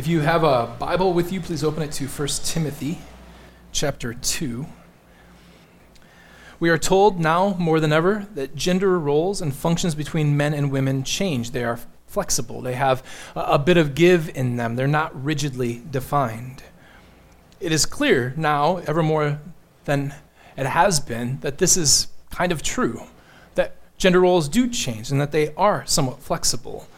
If you have a Bible with you, please open it to 1 Timothy chapter 2. We are told now more than ever that gender roles and functions between men and women change. They are flexible, they have a, bit of give in them, they're not rigidly defined. It is clear now, ever more than it has been, that this is kind of true, that gender roles do change and that they are somewhat flexible.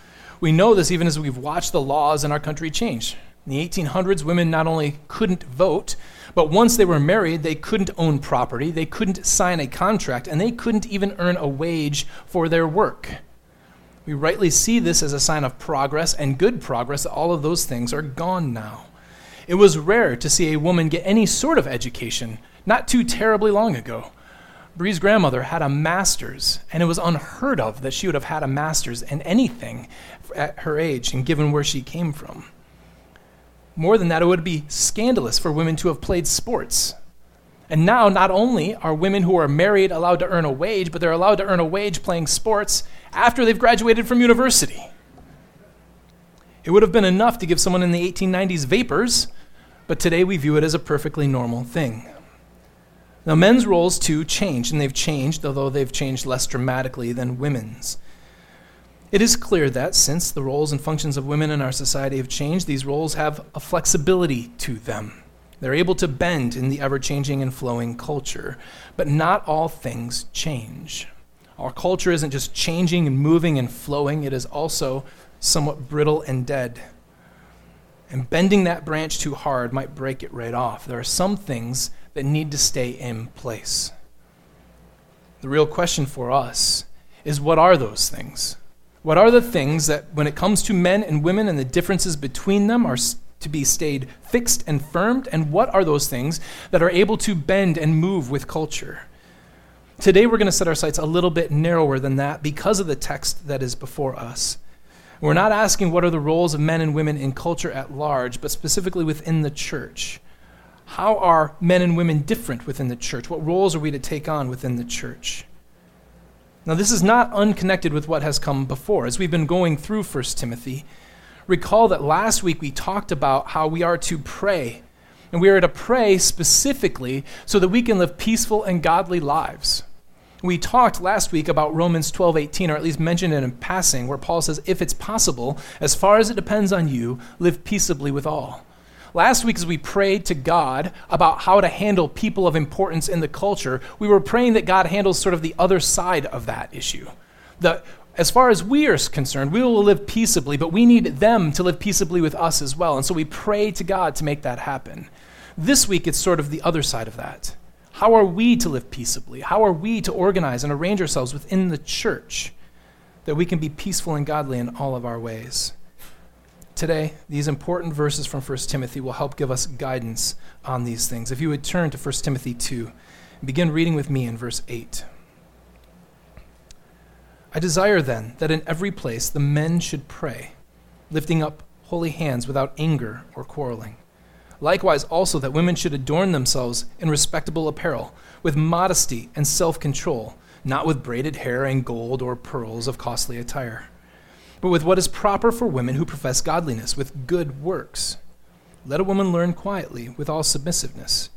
We know this even as we've watched the laws in our country change. In the 1800s, women not only couldn't vote, but once they were married, they couldn't own property, they couldn't sign a contract, and they couldn't even earn a wage for their work. We rightly see this as a sign of progress and good progress that all of those things are gone now. It was rare to see a woman get any sort of education not too terribly long ago. Bree's grandmother had a master's, and it was unheard of that she would have had a master's in anything at her age and given where she came from. More than that, it would be scandalous for women to have played sports. And now, not only are women who are married allowed to earn a wage, but they're allowed to earn a wage playing sports after they've graduated from university. It would have been enough to give someone in the 1890s vapors, but today we view it as a perfectly normal thing. Now, men's roles too change, and they've changed, although they've changed less dramatically than women's. It is clear that since the roles and functions of women in our society have changed, these roles have a flexibility to them. They're able to bend in the ever changing and flowing culture. But not all things change. Our culture isn't just changing and moving and flowing, it is also somewhat brittle and dead. And bending that branch too hard might break it right off. There are some things that need to stay in place. The real question for us is what are those things? What are the things that, when it comes to men and women and the differences between them, are to be stayed fixed and firmed? And what are those things that are able to bend and move with culture? Today, we're going to set our sights a little bit narrower than that because of the text that is before us. We're not asking what are the roles of men and women in culture at large, but specifically within the church. How are men and women different within the church? What roles are we to take on within the church? Now, this is not unconnected with what has come before. As we've been going through 1 Timothy, recall that last week we talked about how we are to pray. And we are to pray specifically so that we can live peaceful and godly lives. We talked last week about Romans 12, 18, or at least mentioned it in passing, where Paul says, If it's possible, as far as it depends on you, live peaceably with all. Last week, as we prayed to God about how to handle people of importance in the culture, we were praying that God handles sort of the other side of that issue. The, as far as we are concerned, we will live peaceably, but we need them to live peaceably with us as well. And so we pray to God to make that happen. This week, it's sort of the other side of that. How are we to live peaceably? How are we to organize and arrange ourselves within the church that we can be peaceful and godly in all of our ways? Today, these important verses from 1 Timothy will help give us guidance on these things. If you would turn to 1 Timothy 2, begin reading with me in verse 8. I desire then that in every place the men should pray, lifting up holy hands without anger or quarreling. Likewise, also that women should adorn themselves in respectable apparel, with modesty and self control, not with braided hair and gold or pearls of costly attire but with what is proper for women who profess godliness, with good works. Let a woman learn quietly, with all submissiveness.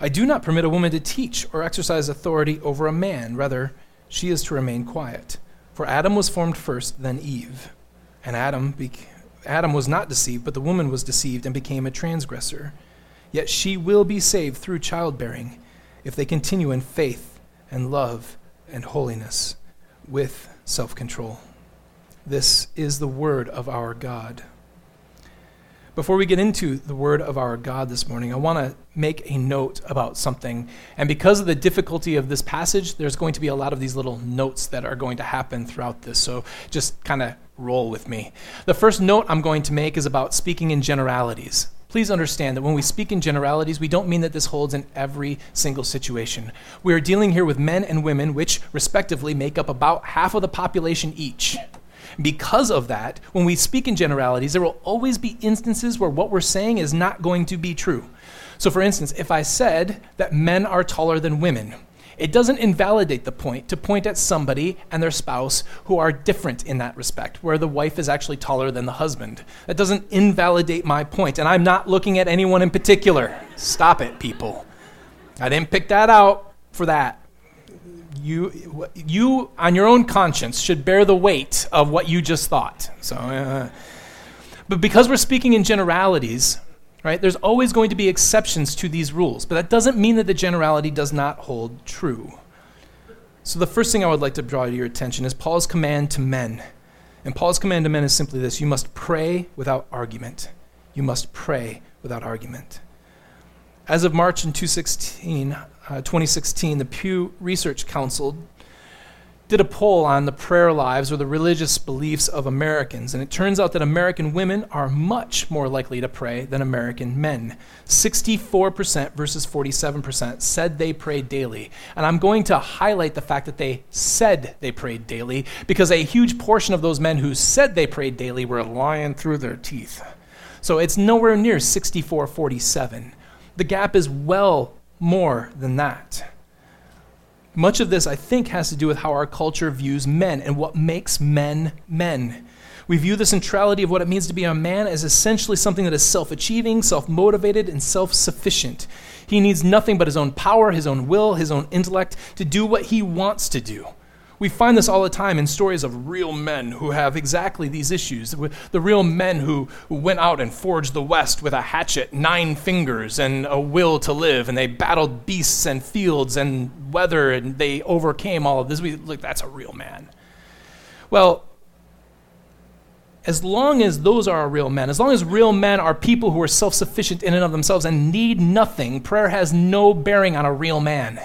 I do not permit a woman to teach or exercise authority over a man. Rather, she is to remain quiet. For Adam was formed first, then Eve. And Adam, Adam was not deceived, but the woman was deceived and became a transgressor. Yet she will be saved through childbearing if they continue in faith and love and holiness with self control. This is the word of our God. Before we get into the word of our God this morning, I want to make a note about something. And because of the difficulty of this passage, there's going to be a lot of these little notes that are going to happen throughout this. So just kind of roll with me. The first note I'm going to make is about speaking in generalities. Please understand that when we speak in generalities, we don't mean that this holds in every single situation. We are dealing here with men and women, which respectively make up about half of the population each. Because of that, when we speak in generalities, there will always be instances where what we're saying is not going to be true. So, for instance, if I said that men are taller than women, It doesn't invalidate the point to point at somebody and their spouse who are different in that respect, where the wife is actually taller than the husband. That doesn't invalidate my point, and I'm not looking at anyone in particular. Stop it, people. I didn't pick that out for that. You, you on your own conscience, should bear the weight of what you just thought. So, uh, but because we're speaking in generalities, right, there's always going to be exceptions to these rules. But that doesn't mean that the generality does not hold true. So, the first thing I would like to draw to your attention is Paul's command to men. And Paul's command to men is simply this you must pray without argument. You must pray without argument. As of March in 2016, uh, 2016, the Pew Research Council did a poll on the prayer lives or the religious beliefs of Americans, and it turns out that American women are much more likely to pray than American men. 64% versus 47% said they prayed daily. And I'm going to highlight the fact that they said they prayed daily because a huge portion of those men who said they prayed daily were lying through their teeth. So it's nowhere near 64 47. The gap is well more than that. Much of this, I think, has to do with how our culture views men and what makes men men. We view the centrality of what it means to be a man as essentially something that is self achieving, self motivated, and self sufficient. He needs nothing but his own power, his own will, his own intellect to do what he wants to do. We find this all the time in stories of real men who have exactly these issues. The real men who went out and forged the West with a hatchet, nine fingers, and a will to live, and they battled beasts and fields and weather, and they overcame all of this. We look, that's a real man. Well, as long as those are real men, as long as real men are people who are self sufficient in and of themselves and need nothing, prayer has no bearing on a real man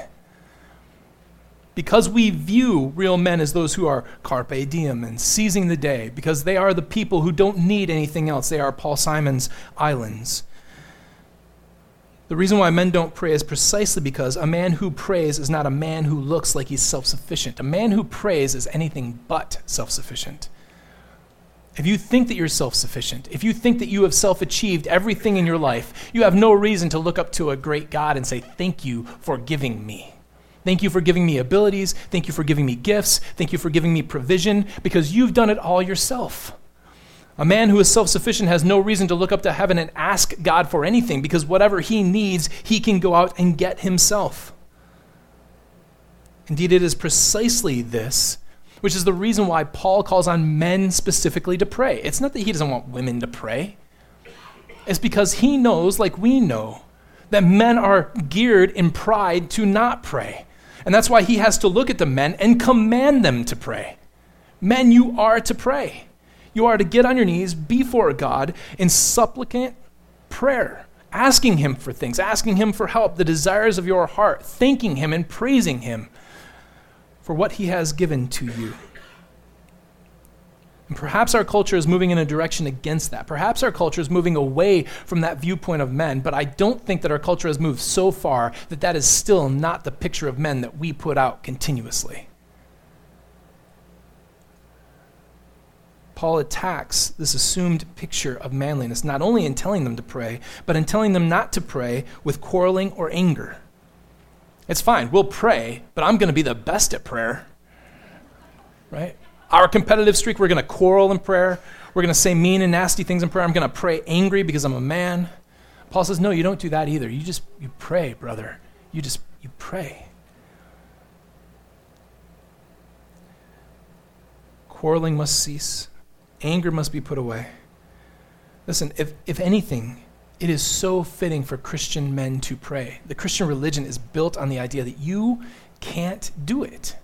because we view real men as those who are carpe diem and seizing the day, because they are the people who don't need anything else. They are Paul Simon's islands. The reason why men don't pray is precisely because a man who prays is not a man who looks like he's self sufficient. A man who prays is anything but self sufficient. If you think that you're self sufficient, if you think that you have self achieved everything in your life, you have no reason to look up to a great God and say, Thank you for giving me. Thank you for giving me abilities. Thank you for giving me gifts. Thank you for giving me provision because you've done it all yourself. A man who is self sufficient has no reason to look up to heaven and ask God for anything because whatever he needs, he can go out and get himself. Indeed, it is precisely this which is the reason why Paul calls on men specifically to pray. It's not that he doesn't want women to pray, it's because he knows, like we know, that men are geared in pride to not pray. And that's why he has to look at the men and command them to pray. Men, you are to pray. You are to get on your knees before God in supplicant prayer, asking Him for things, asking Him for help, the desires of your heart, thanking Him and praising Him for what He has given to you. Perhaps our culture is moving in a direction against that. Perhaps our culture is moving away from that viewpoint of men, but I don't think that our culture has moved so far that that is still not the picture of men that we put out continuously. Paul attacks this assumed picture of manliness, not only in telling them to pray, but in telling them not to pray with quarreling or anger. It's fine, we'll pray, but I'm going to be the best at prayer. Right? Our competitive streak, we're going to quarrel in prayer. We're going to say mean and nasty things in prayer. I'm going to pray angry because I'm a man. Paul says, no, you don't do that either. You just, you pray, brother. You just, you pray. Quarreling must cease. Anger must be put away. Listen, if, if anything, it is so fitting for Christian men to pray. The Christian religion is built on the idea that you can't do it.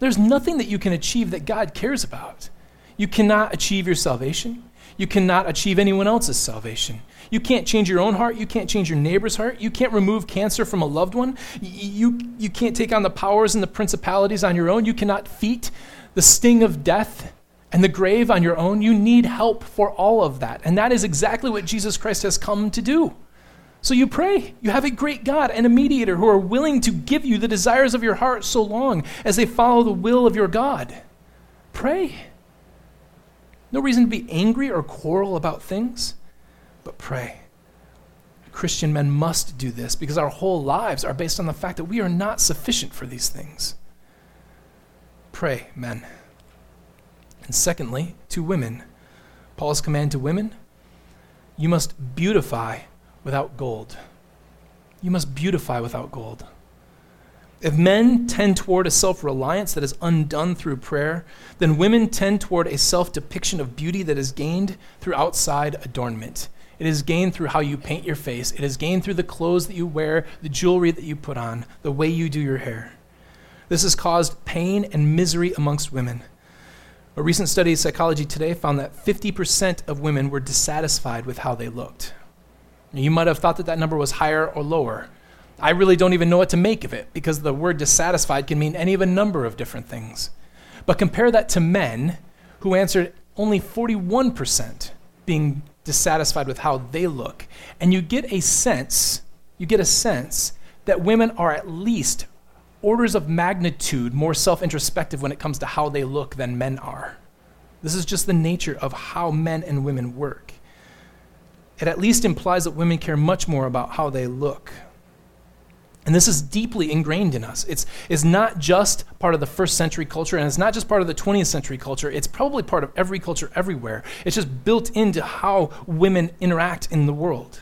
There's nothing that you can achieve that God cares about. You cannot achieve your salvation. You cannot achieve anyone else's salvation. You can't change your own heart. You can't change your neighbor's heart. You can't remove cancer from a loved one. You, you can't take on the powers and the principalities on your own. You cannot defeat the sting of death and the grave on your own. You need help for all of that. And that is exactly what Jesus Christ has come to do. So you pray. You have a great God and a mediator who are willing to give you the desires of your heart so long as they follow the will of your God. Pray. No reason to be angry or quarrel about things, but pray. Christian men must do this because our whole lives are based on the fact that we are not sufficient for these things. Pray, men. And secondly, to women, Paul's command to women you must beautify without gold. You must beautify without gold. If men tend toward a self reliance that is undone through prayer, then women tend toward a self depiction of beauty that is gained through outside adornment. It is gained through how you paint your face, it is gained through the clothes that you wear, the jewelry that you put on, the way you do your hair. This has caused pain and misery amongst women. A recent study of Psychology Today found that 50% of women were dissatisfied with how they looked. You might have thought that that number was higher or lower. I really don't even know what to make of it because the word dissatisfied can mean any of a number of different things. But compare that to men who answered only 41% being dissatisfied with how they look. And you get a sense, you get a sense that women are at least orders of magnitude more self introspective when it comes to how they look than men are. This is just the nature of how men and women work. It at least implies that women care much more about how they look. And this is deeply ingrained in us. It's, it's not just part of the first century culture, and it's not just part of the 20th century culture. It's probably part of every culture everywhere. It's just built into how women interact in the world.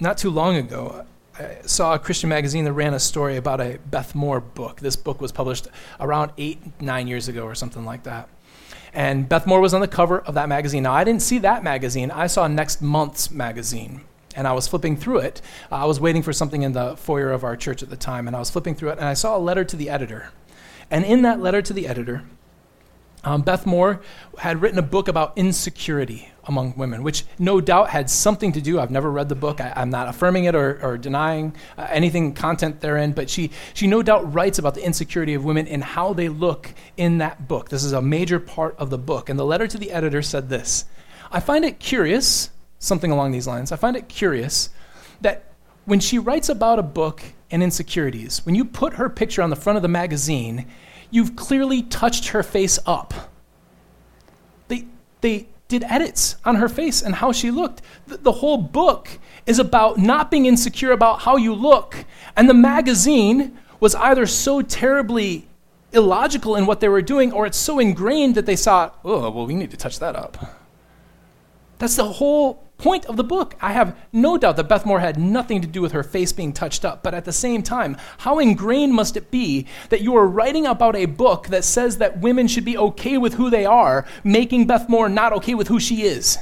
Not too long ago, I saw a Christian magazine that ran a story about a Beth Moore book. This book was published around eight, nine years ago or something like that. And Beth Moore was on the cover of that magazine. Now, I didn't see that magazine, I saw next month's magazine. And I was flipping through it. I was waiting for something in the foyer of our church at the time, and I was flipping through it, and I saw a letter to the editor. And in that letter to the editor, um, Beth Moore had written a book about insecurity among women, which no doubt had something to do. I've never read the book. I, am not affirming it or, or denying uh, anything content therein, but she, she no doubt writes about the insecurity of women and how they look in that book. This is a major part of the book. And the letter to the editor said this I find it curious, something along these lines, I find it curious that when she writes about a book and insecurities, when you put her picture on the front of the magazine, you've clearly touched her face up. They, they did edits on her face and how she looked. The, the whole book is about not being insecure about how you look. And the magazine was either so terribly illogical in what they were doing or it's so ingrained that they saw, oh, well, we need to touch that up. That's the whole point of the book. I have no doubt that Beth Moore had nothing to do with her face being touched up, but at the same time, how ingrained must it be that you are writing about a book that says that women should be okay with who they are, making Beth Moore not okay with who she is?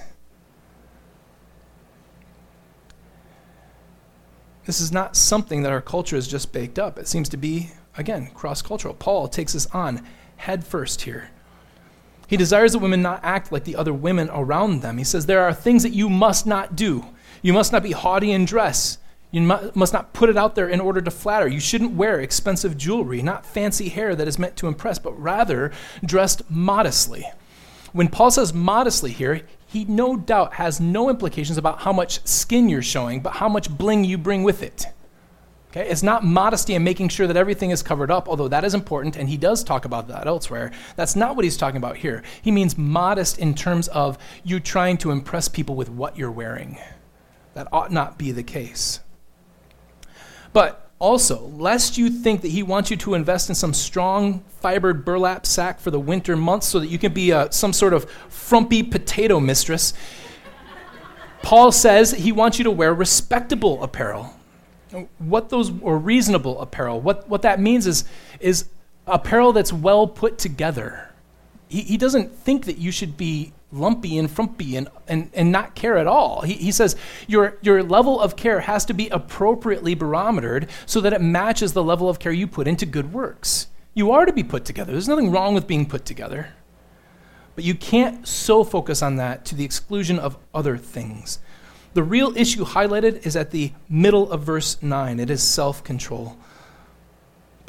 This is not something that our culture has just baked up. It seems to be, again, cross cultural. Paul takes us on head first here. He desires that women not act like the other women around them. He says, There are things that you must not do. You must not be haughty in dress. You must not put it out there in order to flatter. You shouldn't wear expensive jewelry, not fancy hair that is meant to impress, but rather dressed modestly. When Paul says modestly here, he no doubt has no implications about how much skin you're showing, but how much bling you bring with it. Okay? It's not modesty and making sure that everything is covered up, although that is important, and he does talk about that elsewhere. That's not what he's talking about here. He means modest in terms of you trying to impress people with what you're wearing. That ought not be the case. But also, lest you think that he wants you to invest in some strong fibered burlap sack for the winter months so that you can be uh, some sort of frumpy potato mistress, Paul says he wants you to wear respectable apparel what those or reasonable apparel what, what that means is is apparel that's well put together. He, he doesn't think that you should be lumpy and frumpy and, and, and not care at all. He, he says your, your level of care has to be appropriately barometered so that it matches the level of care you put into good works. You are to be put together. There's nothing wrong with being put together. But you can't so focus on that to the exclusion of other things the real issue highlighted is at the middle of verse 9 it is self control.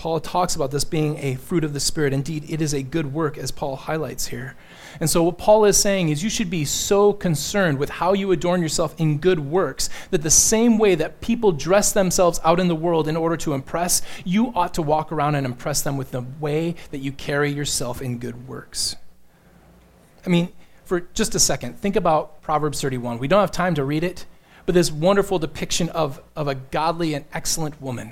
Paul talks about this being a fruit of the Spirit. Indeed, it is a good work, as Paul highlights here. And so, what Paul is saying is you should be so concerned with how you adorn yourself in good works that the same way that people dress themselves out in the world in order to impress, you ought to walk around and impress them with the way that you carry yourself in good works. I mean, for just a second, think about Proverbs 31. We don't have time to read it, but this wonderful depiction of, of a godly and excellent woman.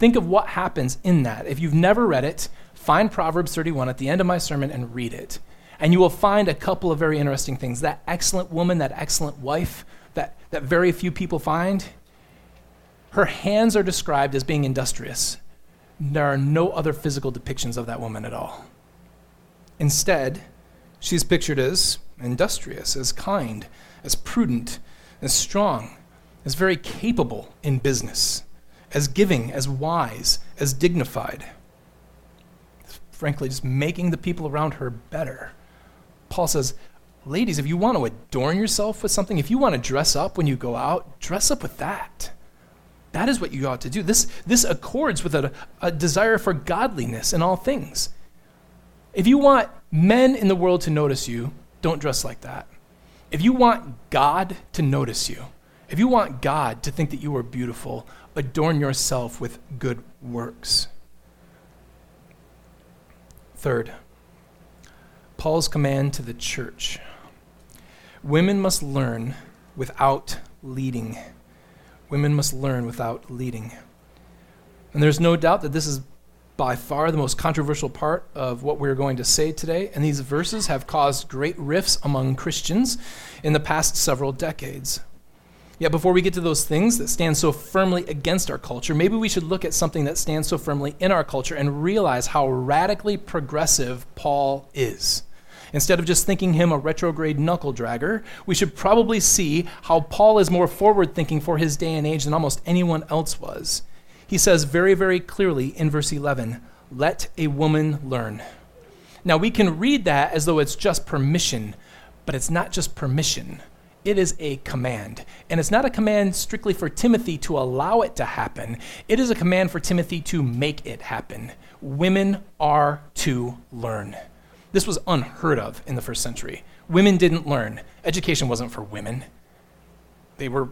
Think of what happens in that. If you've never read it, find Proverbs 31 at the end of my sermon and read it. And you will find a couple of very interesting things. That excellent woman, that excellent wife, that, that very few people find, her hands are described as being industrious. There are no other physical depictions of that woman at all. Instead, she's pictured as industrious, as kind, as prudent, as strong, as very capable in business, as giving, as wise, as dignified. Frankly, just making the people around her better. Paul says, Ladies, if you want to adorn yourself with something, if you want to dress up when you go out, dress up with that. That is what you ought to do. This, this accords with a, a desire for godliness in all things. If you want men in the world to notice you, don't dress like that. If you want God to notice you, if you want God to think that you are beautiful, adorn yourself with good works. Third, Paul's command to the church women must learn without leading. Women must learn without leading. And there's no doubt that this is by far the most controversial part of what we're going to say today, and these verses have caused great rifts among Christians in the past several decades. Yet, before we get to those things that stand so firmly against our culture, maybe we should look at something that stands so firmly in our culture and realize how radically progressive Paul is. Instead of just thinking him a retrograde knuckle dragger, we should probably see how Paul is more forward thinking for his day and age than almost anyone else was. He says very, very clearly in verse 11, let a woman learn. Now, we can read that as though it's just permission, but it's not just permission. It is a command. And it's not a command strictly for Timothy to allow it to happen, it is a command for Timothy to make it happen. Women are to learn. This was unheard of in the first century. Women didn't learn. Education wasn't for women. They were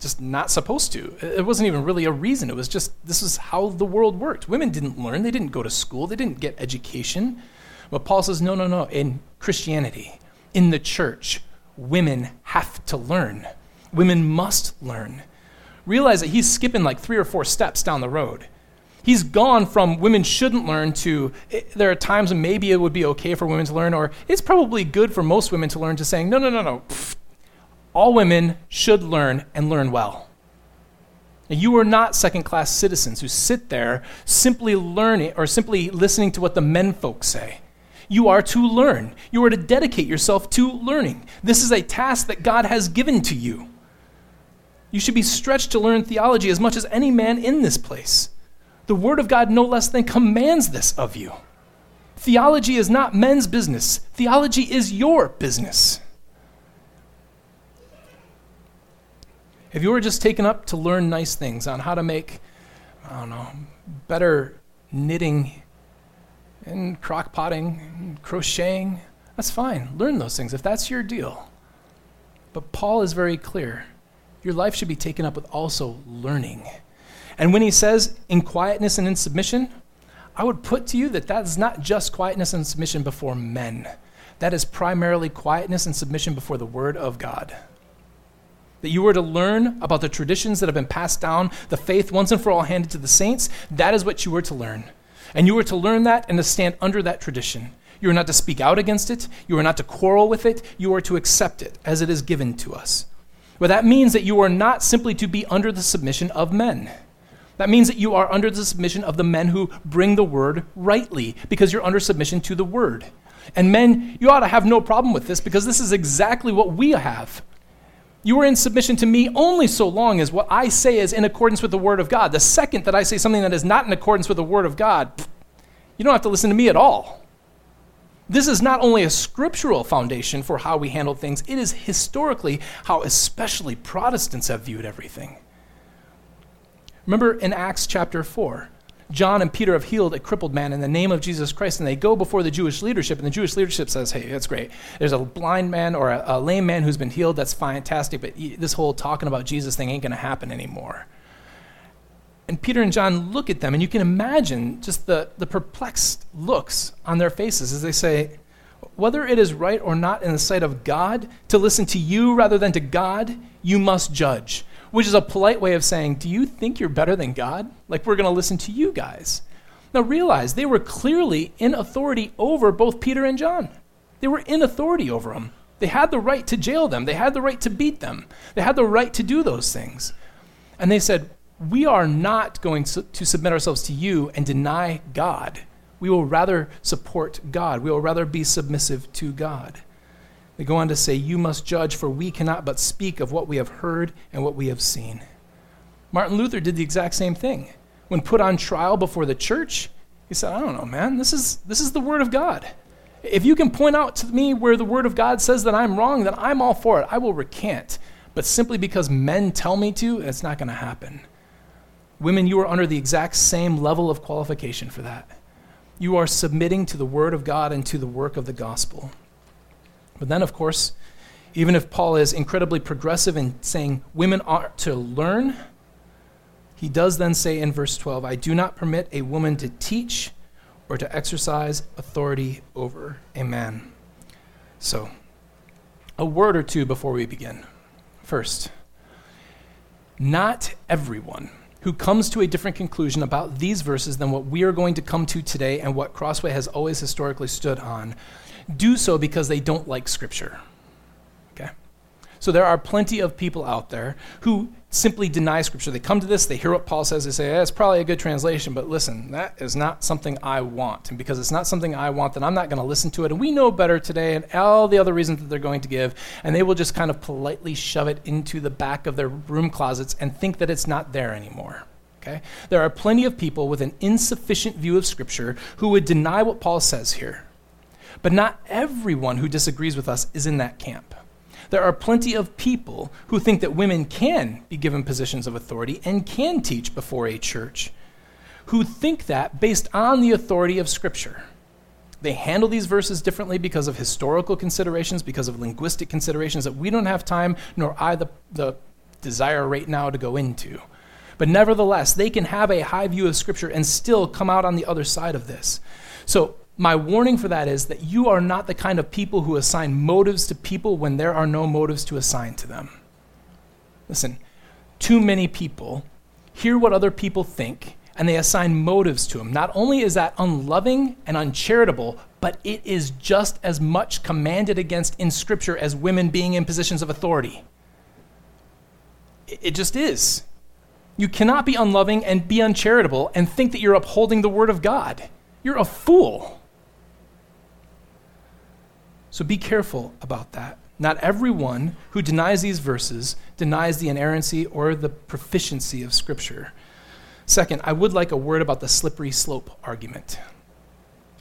just not supposed to. It wasn't even really a reason. It was just this is how the world worked. Women didn't learn, they didn't go to school, they didn't get education. But Paul says, no, no, no. In Christianity, in the church, women have to learn. Women must learn. Realize that he's skipping like three or four steps down the road. He's gone from women shouldn't learn to eh, there are times when maybe it would be okay for women to learn, or it's probably good for most women to learn, to saying, no, no, no, no. All women should learn and learn well. You are not second class citizens who sit there simply learning or simply listening to what the men folks say. You are to learn. You are to dedicate yourself to learning. This is a task that God has given to you. You should be stretched to learn theology as much as any man in this place. The Word of God no less than commands this of you. Theology is not men's business, theology is your business. If you were just taken up to learn nice things on how to make, I don't know, better knitting and crock potting and crocheting, that's fine. Learn those things if that's your deal. But Paul is very clear. Your life should be taken up with also learning. And when he says in quietness and in submission, I would put to you that that is not just quietness and submission before men. That is primarily quietness and submission before the Word of God that you were to learn about the traditions that have been passed down, the faith once and for all handed to the saints, that is what you were to learn. And you were to learn that and to stand under that tradition. You are not to speak out against it, you are not to quarrel with it, you are to accept it as it is given to us. Well, that means that you are not simply to be under the submission of men. That means that you are under the submission of the men who bring the word rightly, because you're under submission to the word. And men, you ought to have no problem with this because this is exactly what we have. You are in submission to me only so long as what I say is in accordance with the Word of God. The second that I say something that is not in accordance with the Word of God, you don't have to listen to me at all. This is not only a scriptural foundation for how we handle things, it is historically how especially Protestants have viewed everything. Remember in Acts chapter 4, John and Peter have healed a crippled man in the name of Jesus Christ, and they go before the Jewish leadership, and the Jewish leadership says, Hey, that's great. There's a blind man or a, a lame man who's been healed. That's fantastic, but this whole talking about Jesus thing ain't going to happen anymore. And Peter and John look at them, and you can imagine just the, the perplexed looks on their faces as they say, whether it is right or not in the sight of God to listen to you rather than to God, you must judge, which is a polite way of saying, Do you think you're better than God? Like we're going to listen to you guys. Now realize they were clearly in authority over both Peter and John. They were in authority over them. They had the right to jail them, they had the right to beat them, they had the right to do those things. And they said, We are not going to submit ourselves to you and deny God. We will rather support God. We will rather be submissive to God. They go on to say, You must judge, for we cannot but speak of what we have heard and what we have seen. Martin Luther did the exact same thing. When put on trial before the church, he said, I don't know, man, this is, this is the Word of God. If you can point out to me where the Word of God says that I'm wrong, then I'm all for it. I will recant. But simply because men tell me to, it's not going to happen. Women, you are under the exact same level of qualification for that. You are submitting to the Word of God and to the work of the gospel. But then, of course, even if Paul is incredibly progressive in saying women ought to learn, he does then say in verse 12, I do not permit a woman to teach or to exercise authority over a man. So, a word or two before we begin. First, not everyone who comes to a different conclusion about these verses than what we are going to come to today and what Crossway has always historically stood on do so because they don't like Scripture. Okay? So there are plenty of people out there who simply deny Scripture. They come to this, they hear what Paul says, they say, yeah, it's probably a good translation, but listen, that is not something I want. And because it's not something I want, then I'm not going to listen to it. And we know better today, and all the other reasons that they're going to give, and they will just kind of politely shove it into the back of their room closets and think that it's not there anymore. Okay? There are plenty of people with an insufficient view of Scripture who would deny what Paul says here. But not everyone who disagrees with us is in that camp. There are plenty of people who think that women can be given positions of authority and can teach before a church, who think that based on the authority of Scripture. They handle these verses differently because of historical considerations, because of linguistic considerations that we don't have time nor I the, the desire right now to go into. But nevertheless, they can have a high view of Scripture and still come out on the other side of this. So my warning for that is that you are not the kind of people who assign motives to people when there are no motives to assign to them. Listen, too many people hear what other people think and they assign motives to them. Not only is that unloving and uncharitable, but it is just as much commanded against in Scripture as women being in positions of authority. It just is. You cannot be unloving and be uncharitable and think that you're upholding the Word of God. You're a fool. So be careful about that. Not everyone who denies these verses denies the inerrancy or the proficiency of Scripture. Second, I would like a word about the slippery slope argument.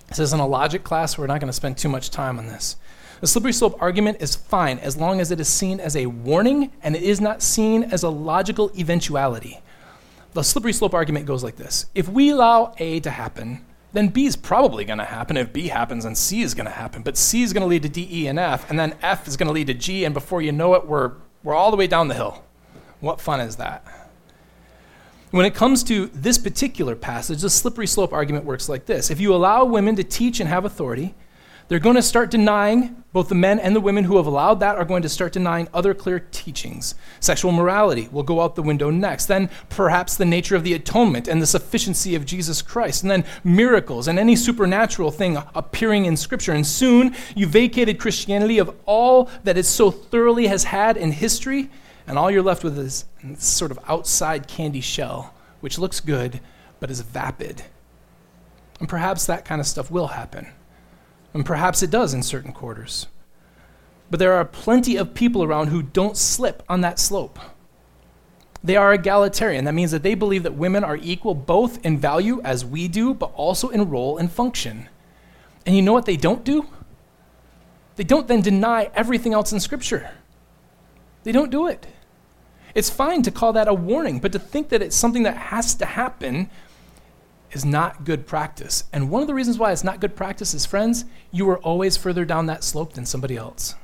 This isn't a logic class, we're not going to spend too much time on this. The slippery slope argument is fine as long as it is seen as a warning and it is not seen as a logical eventuality. The slippery slope argument goes like this If we allow A to happen, then B is probably going to happen. If B happens, then C is going to happen. But C is going to lead to D, E, and F, and then F is going to lead to G, and before you know it, we're, we're all the way down the hill. What fun is that? When it comes to this particular passage, the slippery slope argument works like this If you allow women to teach and have authority, they're going to start denying, both the men and the women who have allowed that are going to start denying other clear teachings. Sexual morality will go out the window next. Then perhaps the nature of the atonement and the sufficiency of Jesus Christ. And then miracles and any supernatural thing appearing in Scripture. And soon you vacated Christianity of all that it so thoroughly has had in history, and all you're left with is this sort of outside candy shell, which looks good but is vapid. And perhaps that kind of stuff will happen. And perhaps it does in certain quarters. But there are plenty of people around who don't slip on that slope. They are egalitarian. That means that they believe that women are equal both in value as we do, but also in role and function. And you know what they don't do? They don't then deny everything else in Scripture. They don't do it. It's fine to call that a warning, but to think that it's something that has to happen is not good practice. And one of the reasons why it's not good practice is, friends, you are always further down that slope than somebody else.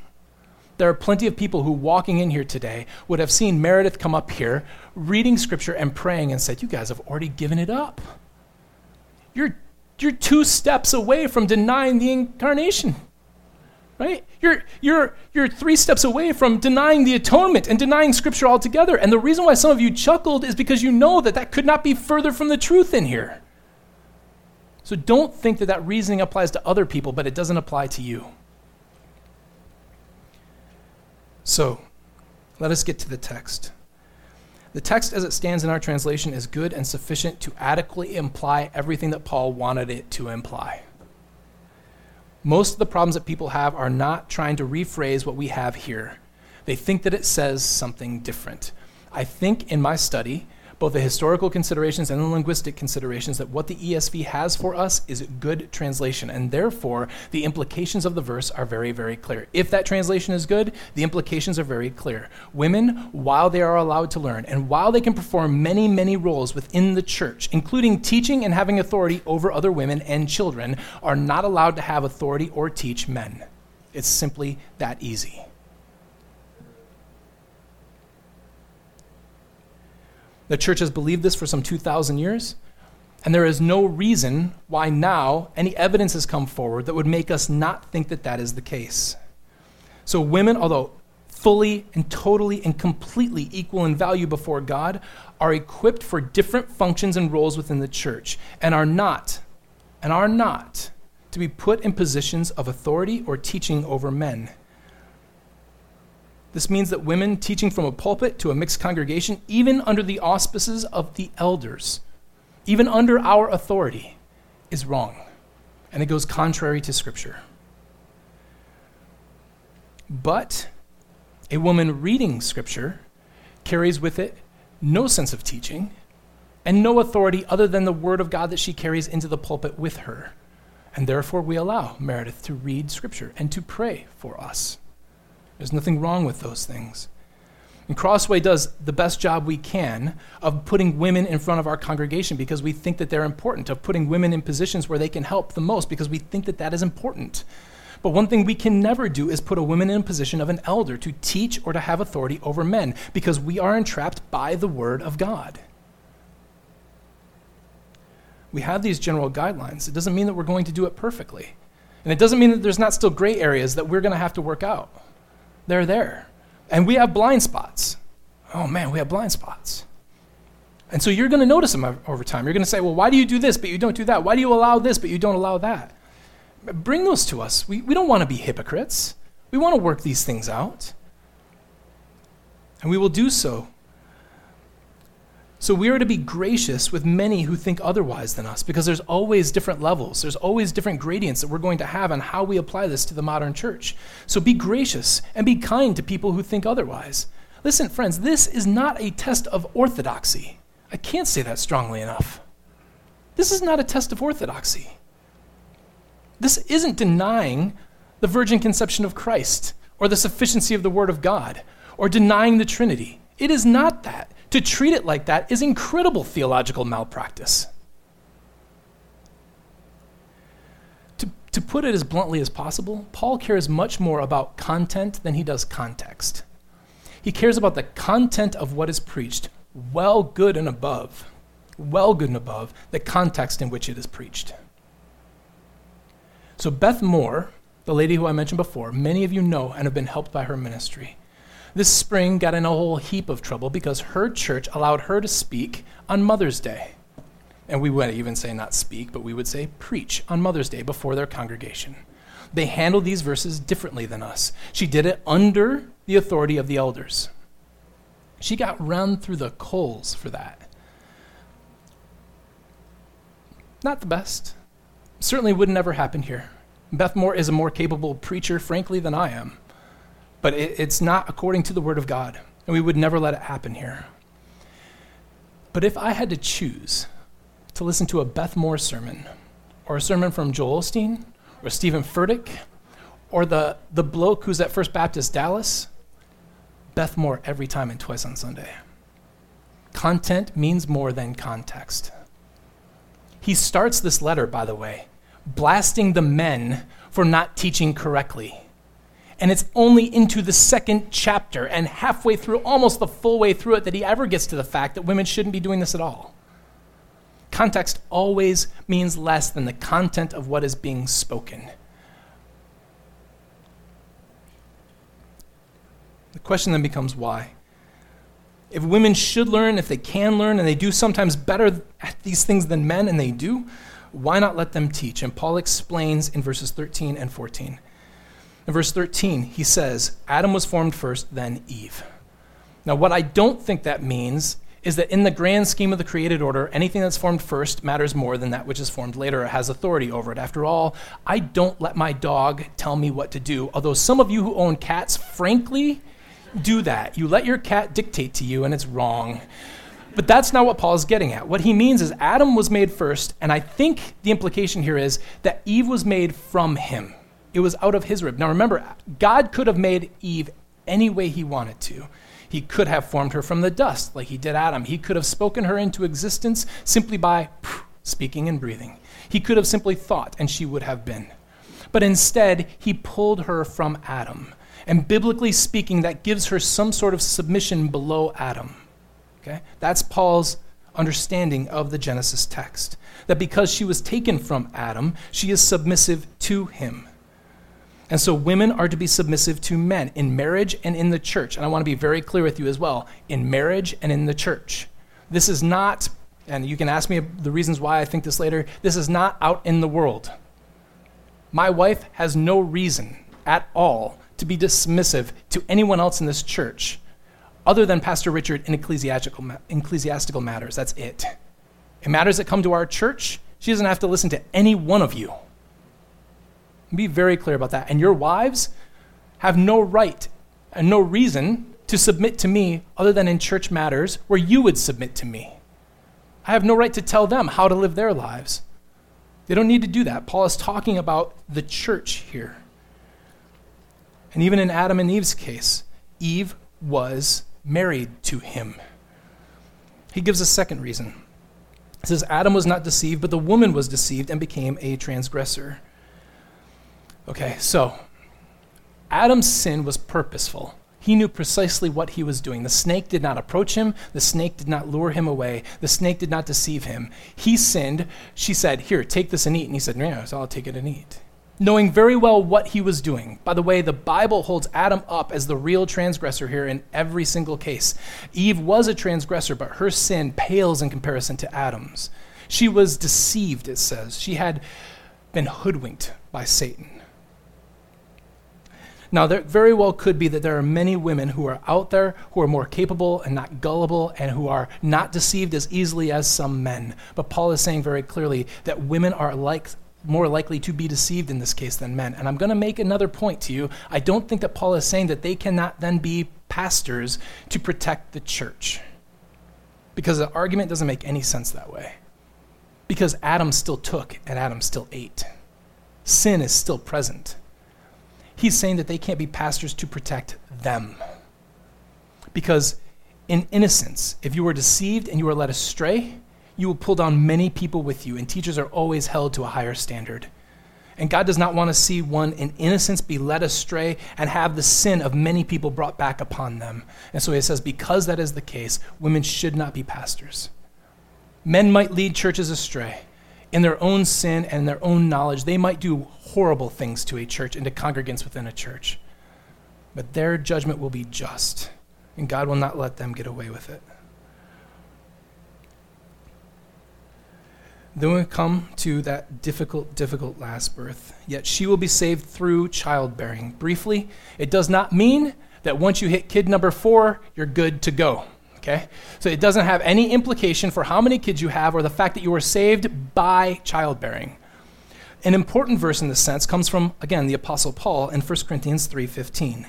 There are plenty of people who, walking in here today, would have seen Meredith come up here, reading scripture and praying, and said, You guys have already given it up. You're, you're two steps away from denying the incarnation. right? You're, you're, you're three steps away from denying the atonement and denying Scripture altogether. And the reason why some of you chuckled is because you know that that could not be further from the truth in here. So don't think that that reasoning applies to other people, but it doesn't apply to you. So let us get to the text. The text as it stands in our translation is good and sufficient to adequately imply everything that Paul wanted it to imply. Most of the problems that people have are not trying to rephrase what we have here. They think that it says something different. I think in my study, both the historical considerations and the linguistic considerations that what the ESV has for us is good translation, and therefore the implications of the verse are very, very clear. If that translation is good, the implications are very clear. Women, while they are allowed to learn, and while they can perform many, many roles within the church, including teaching and having authority over other women and children, are not allowed to have authority or teach men. It's simply that easy. The church has believed this for some 2,000 years, and there is no reason why now any evidence has come forward that would make us not think that that is the case. So, women, although fully and totally and completely equal in value before God, are equipped for different functions and roles within the church and are not, and are not, to be put in positions of authority or teaching over men. This means that women teaching from a pulpit to a mixed congregation, even under the auspices of the elders, even under our authority, is wrong. And it goes contrary to Scripture. But a woman reading Scripture carries with it no sense of teaching and no authority other than the Word of God that she carries into the pulpit with her. And therefore, we allow Meredith to read Scripture and to pray for us. There's nothing wrong with those things. And Crossway does the best job we can of putting women in front of our congregation because we think that they're important, of putting women in positions where they can help the most because we think that that is important. But one thing we can never do is put a woman in a position of an elder to teach or to have authority over men because we are entrapped by the Word of God. We have these general guidelines. It doesn't mean that we're going to do it perfectly. And it doesn't mean that there's not still gray areas that we're going to have to work out. They're there. And we have blind spots. Oh man, we have blind spots. And so you're going to notice them over time. You're going to say, well, why do you do this, but you don't do that? Why do you allow this, but you don't allow that? Bring those to us. We, we don't want to be hypocrites. We want to work these things out. And we will do so so we are to be gracious with many who think otherwise than us because there's always different levels. There's always different gradients that we're going to have on how we apply this to the modern church. So be gracious and be kind to people who think otherwise. Listen, friends, this is not a test of orthodoxy. I can't say that strongly enough. This is not a test of orthodoxy. This isn't denying the virgin conception of Christ or the sufficiency of the Word of God or denying the Trinity. It is not that. To treat it like that is incredible theological malpractice. To, to put it as bluntly as possible, Paul cares much more about content than he does context. He cares about the content of what is preached, well, good, and above, well, good, and above the context in which it is preached. So, Beth Moore, the lady who I mentioned before, many of you know and have been helped by her ministry this spring got in a whole heap of trouble because her church allowed her to speak on Mother's Day. And we wouldn't even say not speak, but we would say preach on Mother's Day before their congregation. They handled these verses differently than us. She did it under the authority of the elders. She got run through the coals for that. Not the best. Certainly would never happen here. Beth Moore is a more capable preacher, frankly, than I am but it, it's not according to the Word of God, and we would never let it happen here. But if I had to choose to listen to a Beth Moore sermon, or a sermon from Joel Osteen, or Steven Furtick, or the, the bloke who's at First Baptist Dallas, Beth Moore every time and twice on Sunday. Content means more than context. He starts this letter, by the way, blasting the men for not teaching correctly and it's only into the second chapter and halfway through, almost the full way through it, that he ever gets to the fact that women shouldn't be doing this at all. Context always means less than the content of what is being spoken. The question then becomes why? If women should learn, if they can learn, and they do sometimes better at these things than men, and they do, why not let them teach? And Paul explains in verses 13 and 14. In verse 13, he says, Adam was formed first, then Eve. Now, what I don't think that means is that in the grand scheme of the created order, anything that's formed first matters more than that which is formed later or has authority over it. After all, I don't let my dog tell me what to do, although some of you who own cats, frankly, do that. You let your cat dictate to you, and it's wrong. But that's not what Paul is getting at. What he means is Adam was made first, and I think the implication here is that Eve was made from him. It was out of his rib. Now remember, God could have made Eve any way he wanted to. He could have formed her from the dust, like he did Adam. He could have spoken her into existence simply by speaking and breathing. He could have simply thought, and she would have been. But instead, he pulled her from Adam. And biblically speaking, that gives her some sort of submission below Adam. Okay? That's Paul's understanding of the Genesis text. That because she was taken from Adam, she is submissive to him. And so women are to be submissive to men in marriage and in the church. And I want to be very clear with you as well in marriage and in the church. This is not, and you can ask me the reasons why I think this later, this is not out in the world. My wife has no reason at all to be dismissive to anyone else in this church other than Pastor Richard in ecclesiastical, ecclesiastical matters. That's it. In matters that come to our church, she doesn't have to listen to any one of you. Be very clear about that. And your wives have no right and no reason to submit to me other than in church matters where you would submit to me. I have no right to tell them how to live their lives. They don't need to do that. Paul is talking about the church here. And even in Adam and Eve's case, Eve was married to him. He gives a second reason. He says, Adam was not deceived, but the woman was deceived and became a transgressor. Okay, so Adam's sin was purposeful. He knew precisely what he was doing. The snake did not approach him. The snake did not lure him away. The snake did not deceive him. He sinned. She said, Here, take this and eat. And he said, No, so I'll take it and eat. Knowing very well what he was doing. By the way, the Bible holds Adam up as the real transgressor here in every single case. Eve was a transgressor, but her sin pales in comparison to Adam's. She was deceived, it says. She had been hoodwinked by Satan. Now, there very well could be that there are many women who are out there who are more capable and not gullible and who are not deceived as easily as some men. But Paul is saying very clearly that women are like more likely to be deceived in this case than men. And I'm going to make another point to you. I don't think that Paul is saying that they cannot then be pastors to protect the church. Because the argument doesn't make any sense that way. Because Adam still took and Adam still ate. Sin is still present. He's saying that they can't be pastors to protect them. Because in innocence, if you were deceived and you were led astray, you will pull down many people with you, and teachers are always held to a higher standard. And God does not want to see one in innocence be led astray and have the sin of many people brought back upon them. And so he says, because that is the case, women should not be pastors. Men might lead churches astray in their own sin and their own knowledge. They might do horrible things to a church and to congregants within a church. But their judgment will be just, and God will not let them get away with it. Then we come to that difficult, difficult last birth. Yet she will be saved through childbearing. Briefly, it does not mean that once you hit kid number four, you're good to go. Okay? So it doesn't have any implication for how many kids you have or the fact that you were saved by childbearing. An important verse in this sense comes from, again, the Apostle Paul in 1 Corinthians 3.15.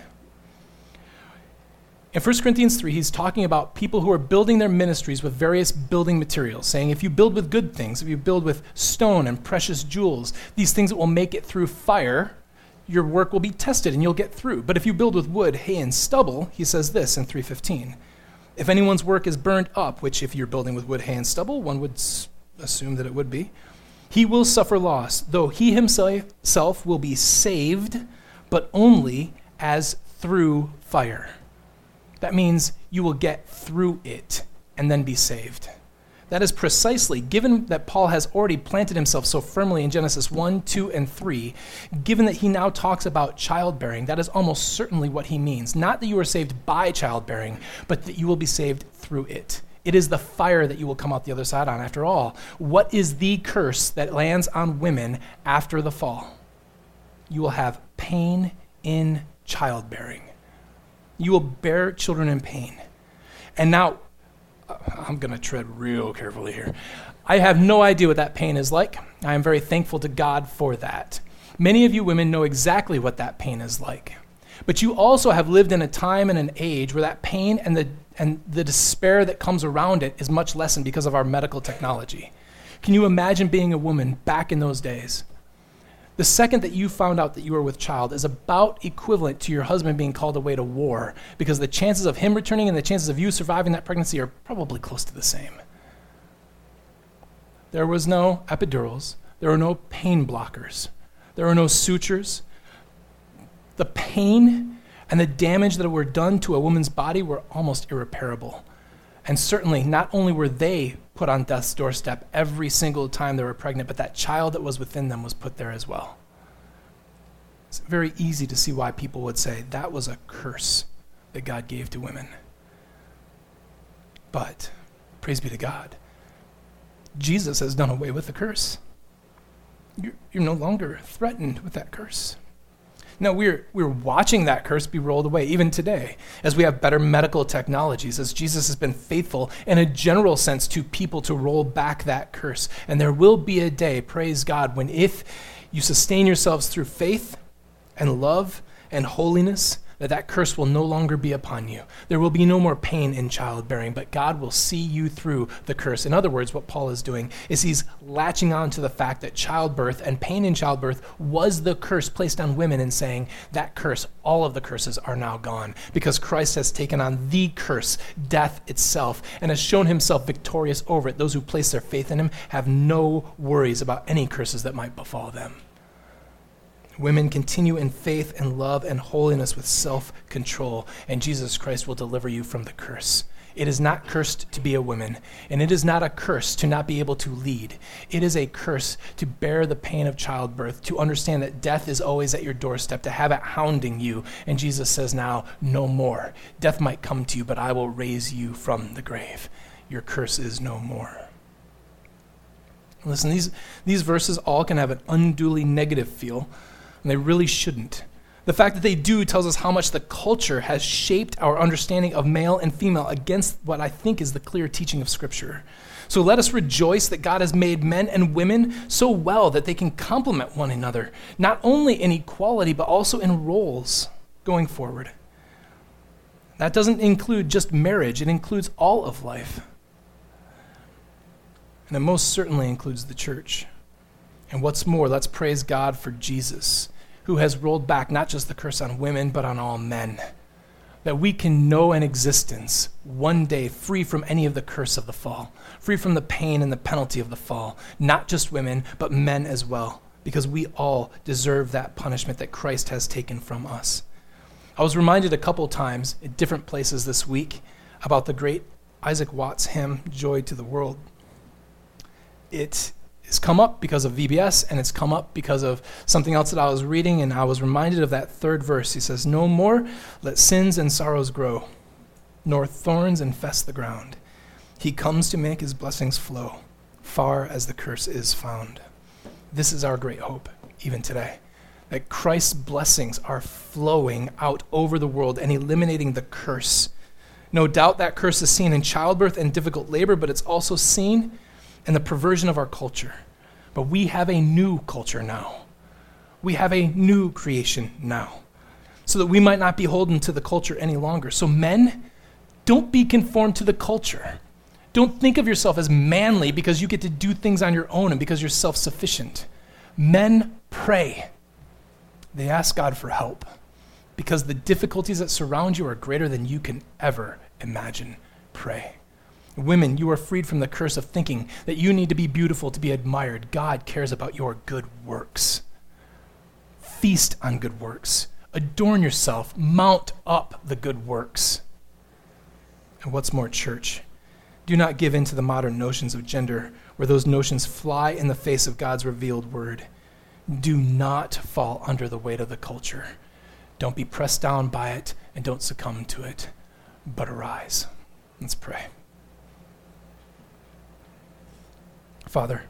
In 1 Corinthians 3, he's talking about people who are building their ministries with various building materials, saying if you build with good things, if you build with stone and precious jewels, these things that will make it through fire, your work will be tested and you'll get through. But if you build with wood, hay, and stubble, he says this in 315. If anyone's work is burned up, which if you're building with wood, hay, and stubble, one would assume that it would be, he will suffer loss, though he himself will be saved, but only as through fire. That means you will get through it and then be saved. That is precisely, given that Paul has already planted himself so firmly in Genesis 1, 2, and 3, given that he now talks about childbearing, that is almost certainly what he means. Not that you are saved by childbearing, but that you will be saved through it. It is the fire that you will come out the other side on, after all. What is the curse that lands on women after the fall? You will have pain in childbearing. You will bear children in pain. And now, I'm going to tread real carefully here. I have no idea what that pain is like. I am very thankful to God for that. Many of you women know exactly what that pain is like. But you also have lived in a time and an age where that pain and the, and the despair that comes around it is much lessened because of our medical technology. Can you imagine being a woman back in those days? The second that you found out that you were with child is about equivalent to your husband being called away to war because the chances of him returning and the chances of you surviving that pregnancy are probably close to the same. There was no epidurals, there were no pain blockers, there were no sutures. The pain and the damage that were done to a woman's body were almost irreparable. And certainly, not only were they put on death's doorstep every single time they were pregnant, but that child that was within them was put there as well. It's very easy to see why people would say that was a curse that God gave to women. But, praise be to God, Jesus has done away with the curse. You're, you're no longer threatened with that curse. No, we're, we're watching that curse be rolled away, even today, as we have better medical technologies, as Jesus has been faithful in a general sense to people to roll back that curse. And there will be a day, praise God, when if you sustain yourselves through faith and love and holiness, that that curse will no longer be upon you. There will be no more pain in childbearing, but God will see you through the curse. In other words, what Paul is doing is he's latching on to the fact that childbirth and pain in childbirth was the curse placed on women and saying that curse, all of the curses are now gone because Christ has taken on the curse, death itself, and has shown himself victorious over it. Those who place their faith in him have no worries about any curses that might befall them. Women continue in faith and love and holiness with self control, and Jesus Christ will deliver you from the curse. It is not cursed to be a woman, and it is not a curse to not be able to lead. It is a curse to bear the pain of childbirth, to understand that death is always at your doorstep, to have it hounding you. And Jesus says now, no more. Death might come to you, but I will raise you from the grave. Your curse is no more. Listen, these, these verses all can have an unduly negative feel and they really shouldn't. The fact that they do tells us how much the culture has shaped our understanding of male and female against what I think is the clear teaching of Scripture. So let us rejoice that God has made men and women so well that they can complement one another, not only in equality, but also in roles going forward. That doesn't include just marriage, it includes all of life. And it most certainly includes the church. And what's more, let's praise God for Jesus who has rolled back not just the curse on women, but on all men. That we can know an existence one day free from any of the curse of the fall, free from the pain and the penalty of the fall. Not just women, but men as well, because we all deserve that punishment that Christ has taken from us. I was reminded a couple times at different places this week about the great Isaac Watts hymn, Joy to the World. It it's come up because of VBS and it's come up because of something else that I was reading, and I was reminded of that third verse. He says, No more let sins and sorrows grow, nor thorns infest the ground. He comes to make his blessings flow, far as the curse is found. This is our great hope, even today. That Christ's blessings are flowing out over the world and eliminating the curse. No doubt that curse is seen in childbirth and difficult labor, but it's also seen and the perversion of our culture. But we have a new culture now. We have a new creation now. So that we might not be holden to the culture any longer. So, men, don't be conformed to the culture. Don't think of yourself as manly because you get to do things on your own and because you're self sufficient. Men pray. They ask God for help because the difficulties that surround you are greater than you can ever imagine. Pray. Women, you are freed from the curse of thinking that you need to be beautiful to be admired. God cares about your good works. Feast on good works. Adorn yourself. Mount up the good works. And what's more, church, Do not give in to the modern notions of gender, where those notions fly in the face of God's revealed word. Do not fall under the weight of the culture. Don't be pressed down by it, and don't succumb to it, but arise. Let's pray. Father,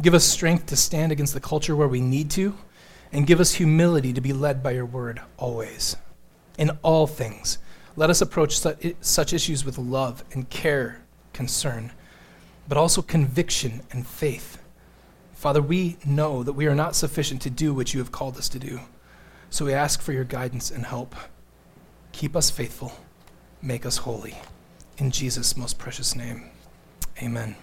give us strength to stand against the culture where we need to, and give us humility to be led by your word always. In all things, let us approach such issues with love and care, concern, but also conviction and faith. Father, we know that we are not sufficient to do what you have called us to do. So we ask for your guidance and help. Keep us faithful. Make us holy. In Jesus' most precious name, amen.